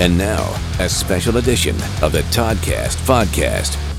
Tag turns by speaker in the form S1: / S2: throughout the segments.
S1: And now, a special edition of the Toddcast Podcast.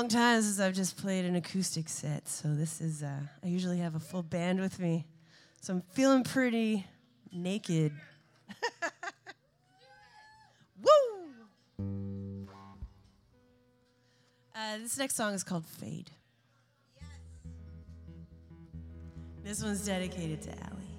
S2: Long time since I've just played an acoustic set, so this is, uh, I usually have a full band with me. So I'm feeling pretty naked. Woo! Uh, this next song is called Fade. This one's dedicated to Allie.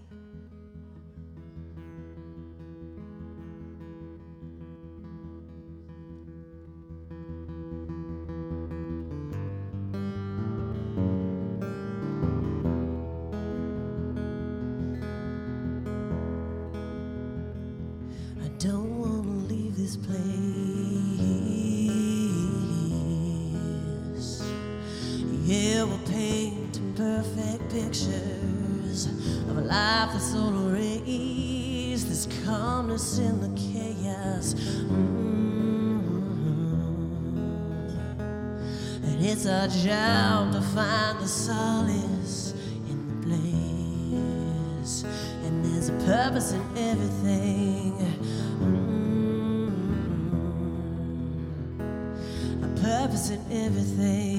S2: Don't want to leave this place. Yeah, we're painting perfect pictures of a life that's all erased. This calmness in the chaos. Mm. And it's our job to find the solace in the blaze. And there's a purpose in everything. Everything.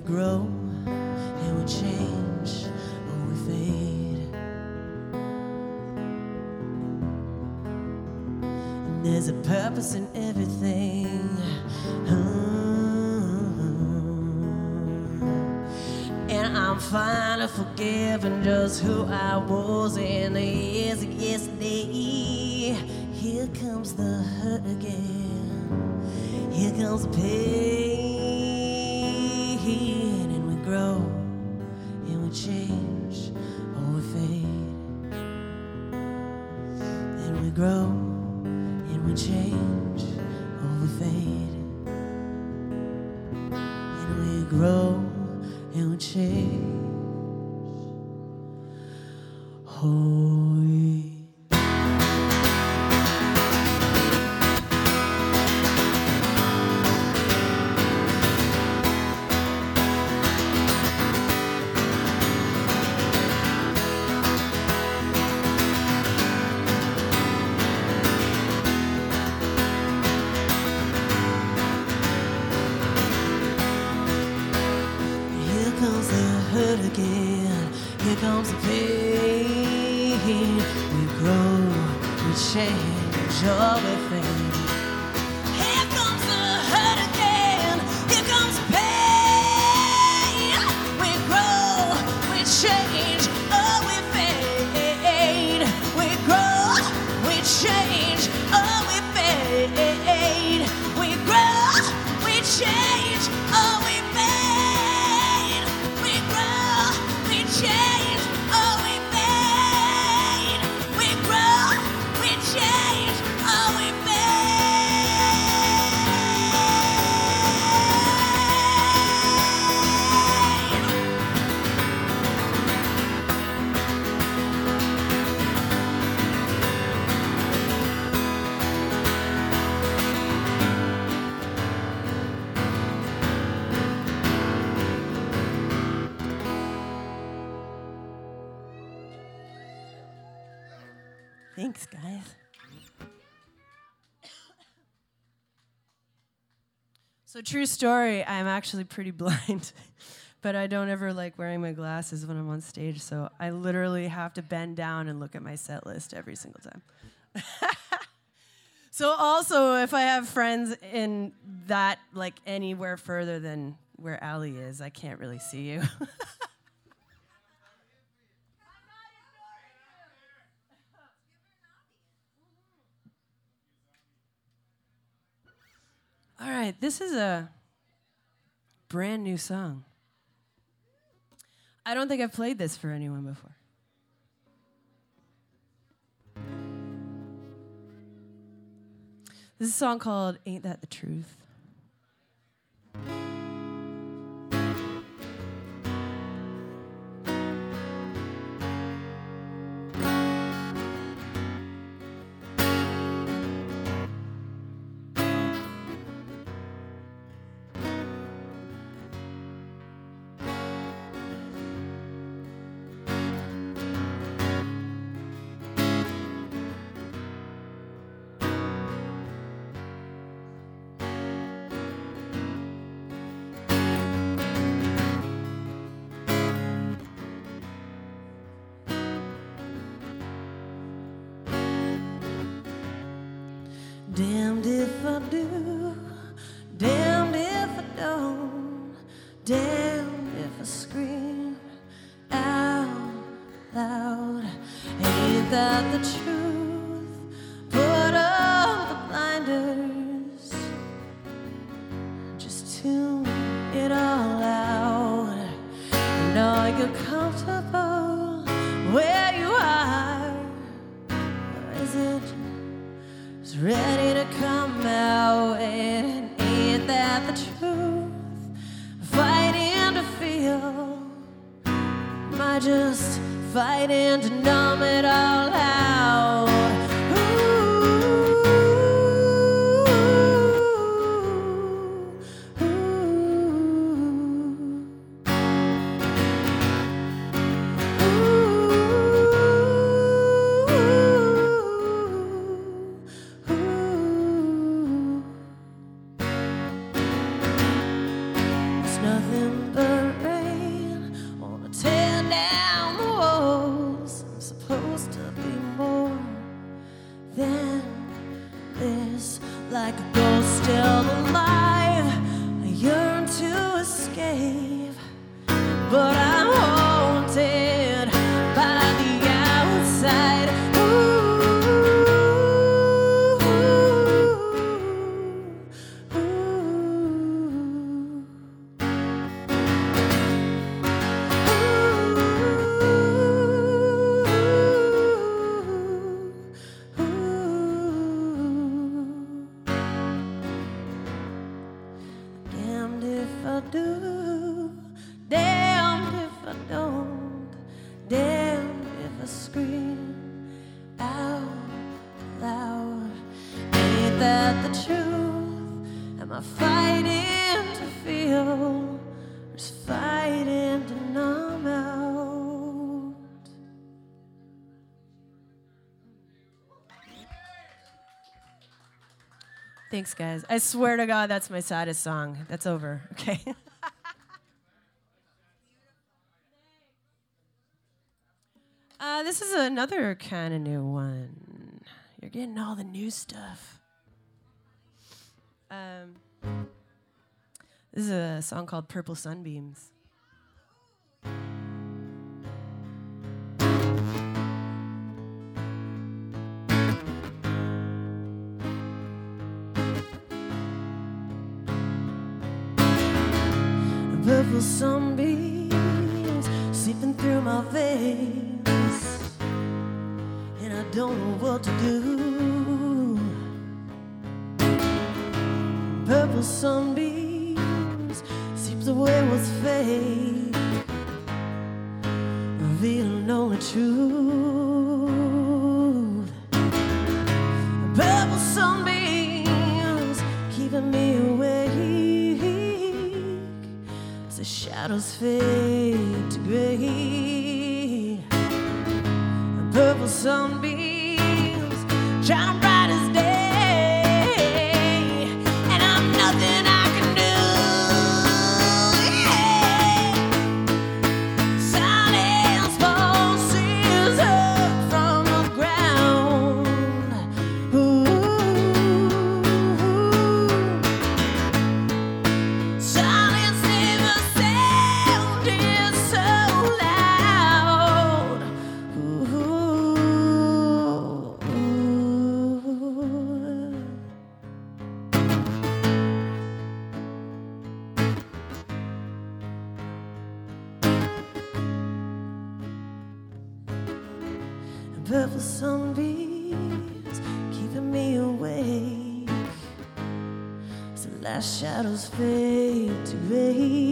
S2: We
S1: grow and we change or we fade. And there's a purpose in everything. Uh-huh. And I'm finally forgiven just who I was in the years of yesterday. Here comes the hurt again. Here comes the pain. Grow and we change Thanks, guys. So, true story, I'm actually pretty blind, but I don't ever like wearing my glasses when I'm on stage. So, I literally have to bend down and look at my set list every single time. so, also, if I have friends in that, like anywhere further than where Allie is, I can't really see you. All right, this is a brand new song. I don't think I've played this for anyone before. This is a song called Ain't That the Truth. but I Thanks, guys. I swear to God, that's my saddest song. That's over. Okay. uh, this is another kind of new one. You're getting all the new stuff. Um, this is a song called Purple Sunbeams. Purple sunbeams seeping through my veins, and I don't know what to do. Purple sunbeams seeps away what's fake, revealing only truth. Fade to gray. Purple sunbeams shine bright shadows fade to gray.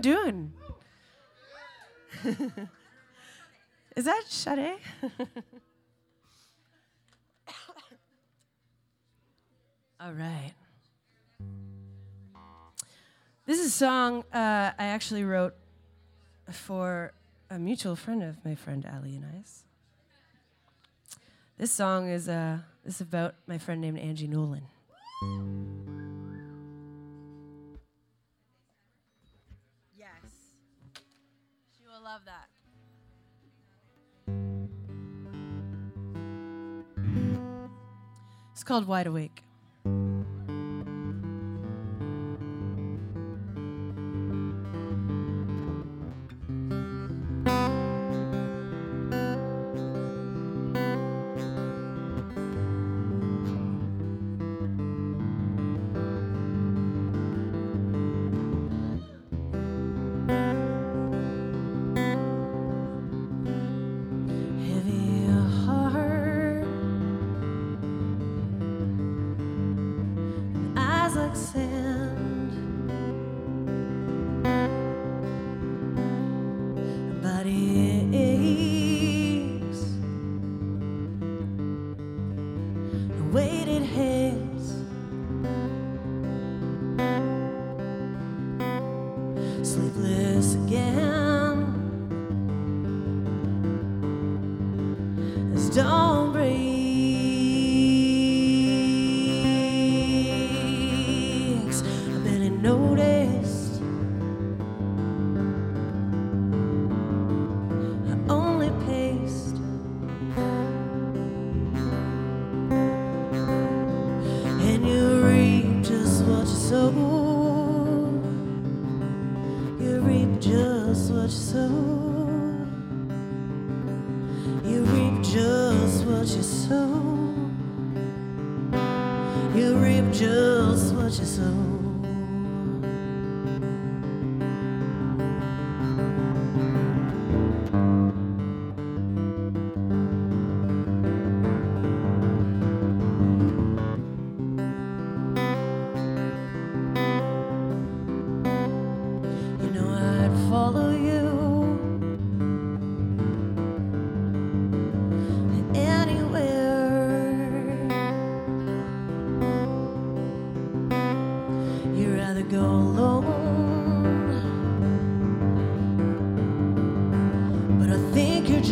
S1: Everyone doing? Is that Sade? All right. This is a song uh, I actually wrote for a mutual friend of my friend Allie and I's. This song is uh, is about my friend named Angie Nolan. Love that. It's called Wide Awake.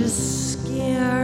S1: Think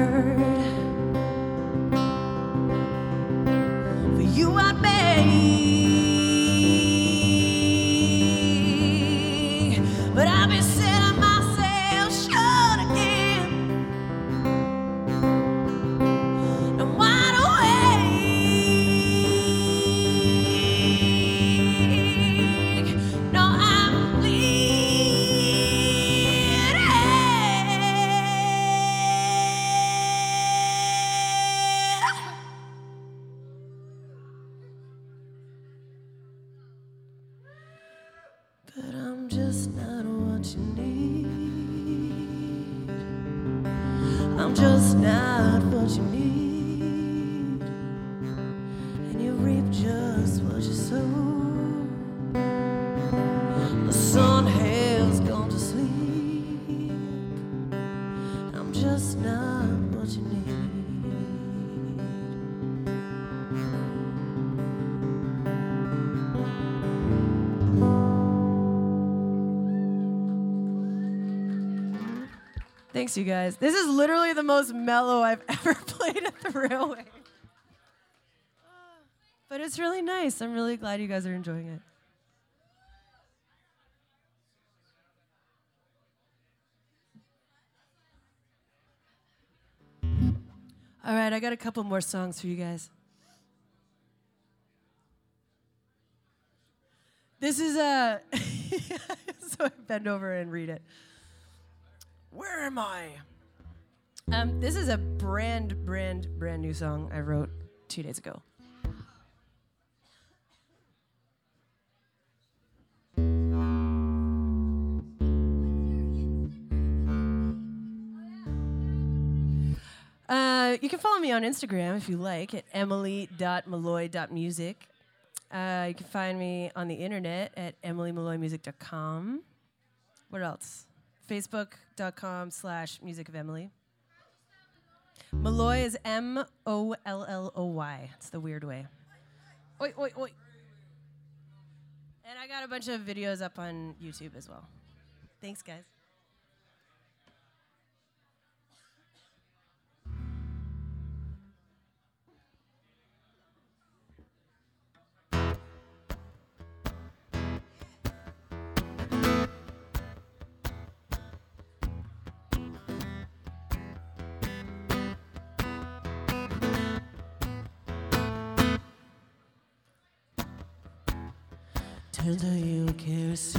S1: just not what you need. Thanks, you guys. This is literally the most mellow I've ever played at the railway. But it's really nice. I'm really glad you guys are enjoying it. All right, I got a couple more songs for you guys. This is a. so I bend over and read it. Where am I? Um, this is a brand, brand, brand new song I wrote two days ago. Uh, you can follow me on Instagram if you like at emily.molloy.music. Uh, you can find me on the internet at emilymolloymusic.com. What else? Facebook.com slash music of Emily. Molloy is M O L L O Y. It's the weird way. Oi, oi, oi. And I got a bunch of videos up on YouTube as well. Thanks, guys. Turns out you kerosene.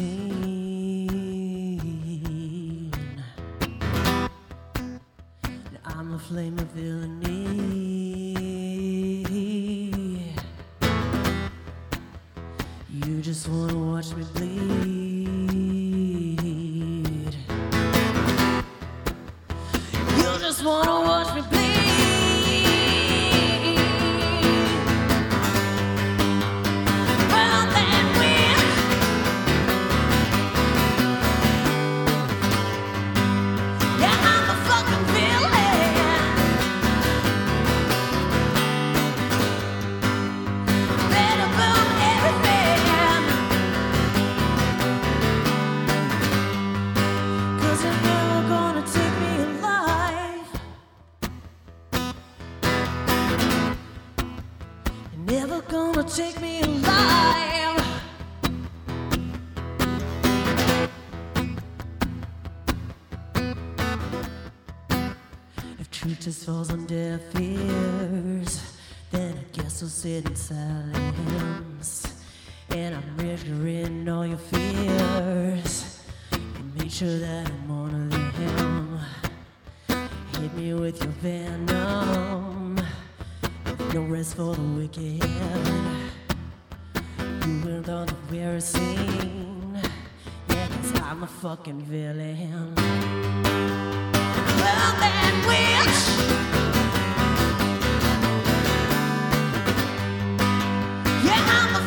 S1: I'm a flame of villainy. You just wanna watch me bleed. I'm all your fears. Make sure that I'm. Hit me with your venom. No rest for the wicked. You the a scene. I'm a fucking villain. Well, witch. Yeah, I'm the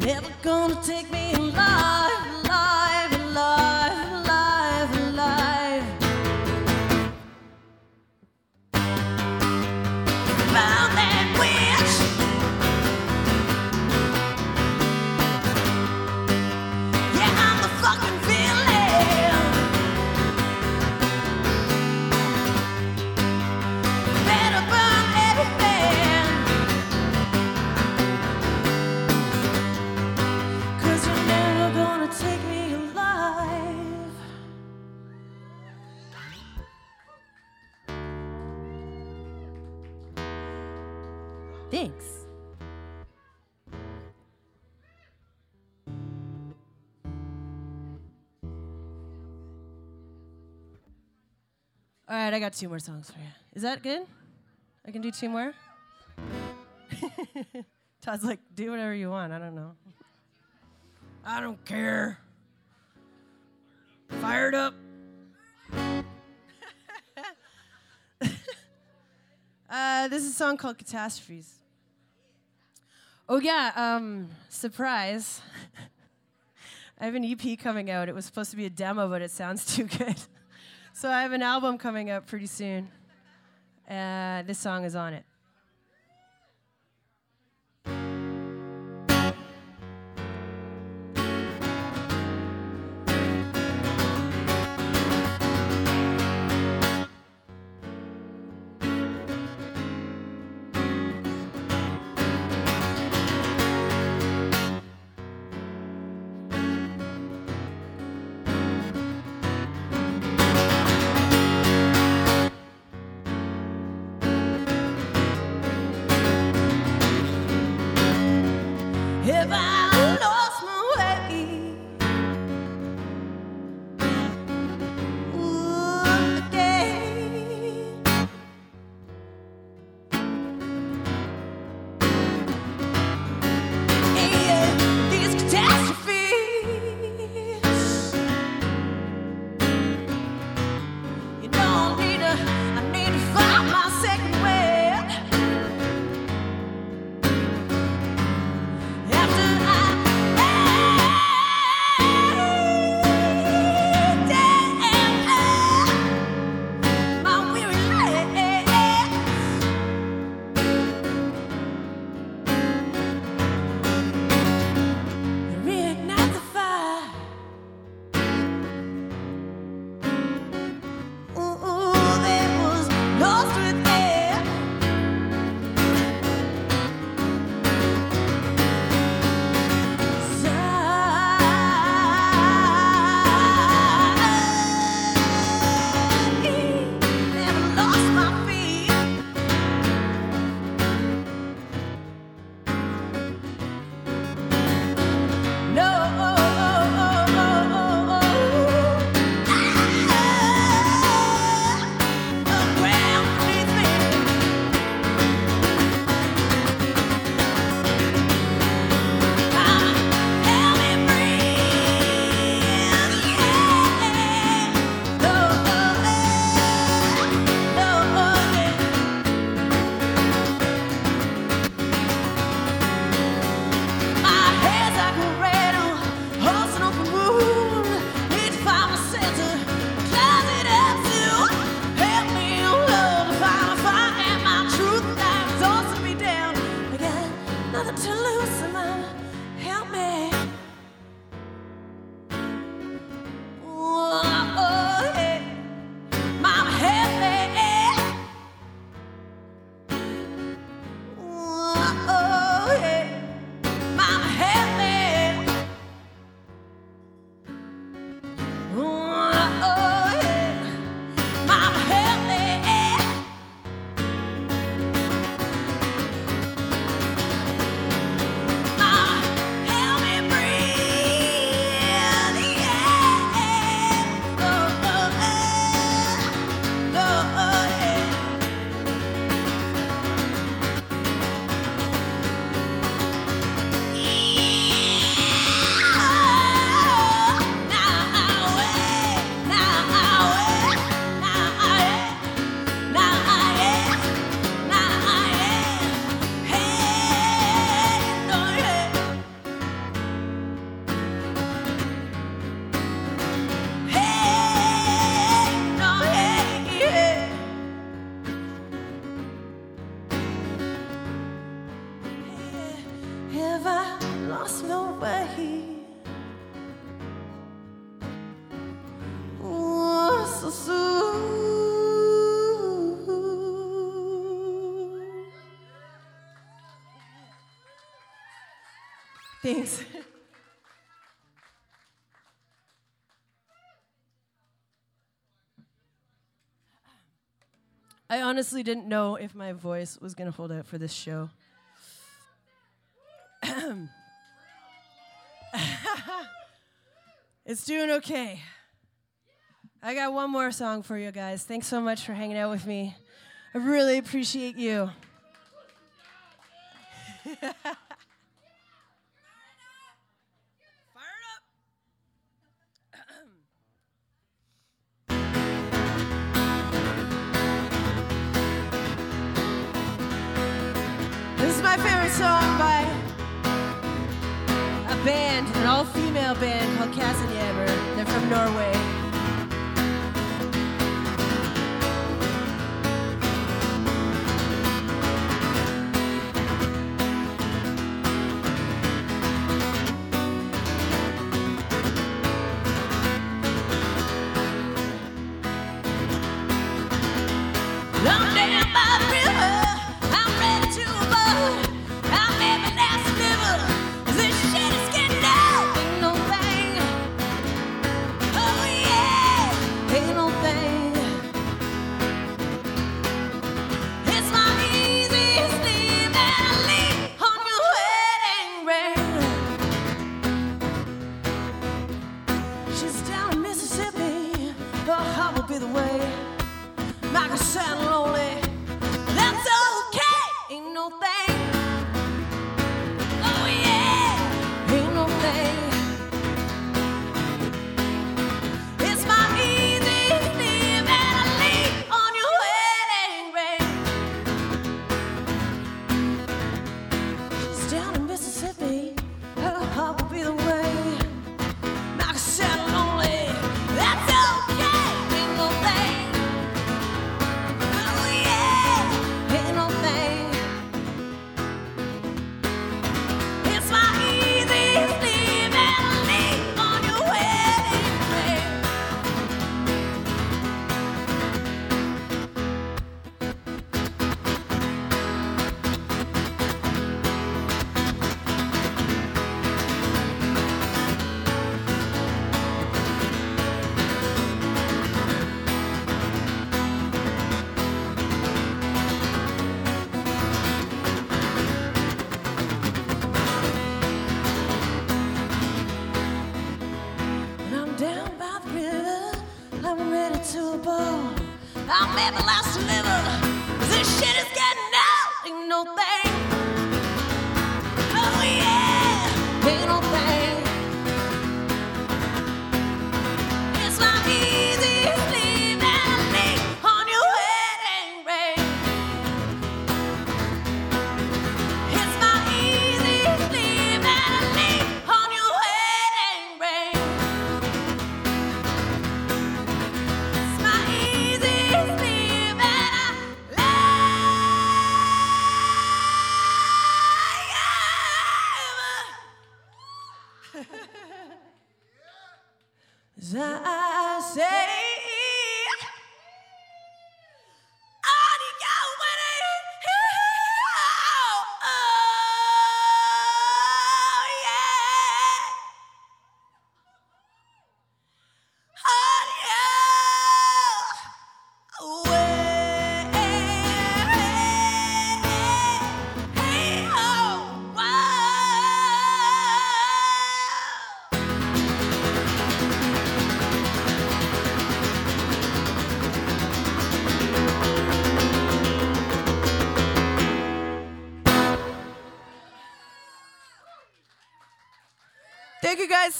S1: Never gonna take me right, I got two more songs for you. Is that good? I can do two more? Todd's like, do whatever you want. I don't know. I don't care. Fired up. uh, this is a song called Catastrophes. Oh, yeah, um, surprise. I have an EP coming out. It was supposed to be a demo, but it sounds too good. So I have an album coming up pretty soon. Uh, this song is on it. things. I honestly didn't know if my voice was going to hold out for this show. it's doing okay. I got one more song for you guys. Thanks so much for hanging out with me. I really appreciate you. song by a band, an all female band called Katzenjammer. They're from Norway. know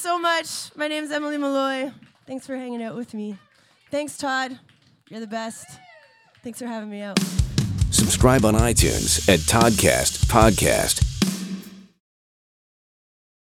S1: so much. My name is Emily Molloy. Thanks for hanging out with me. Thanks, Todd. You're the best. Thanks for having me out.
S3: Subscribe on iTunes at Toddcast Podcast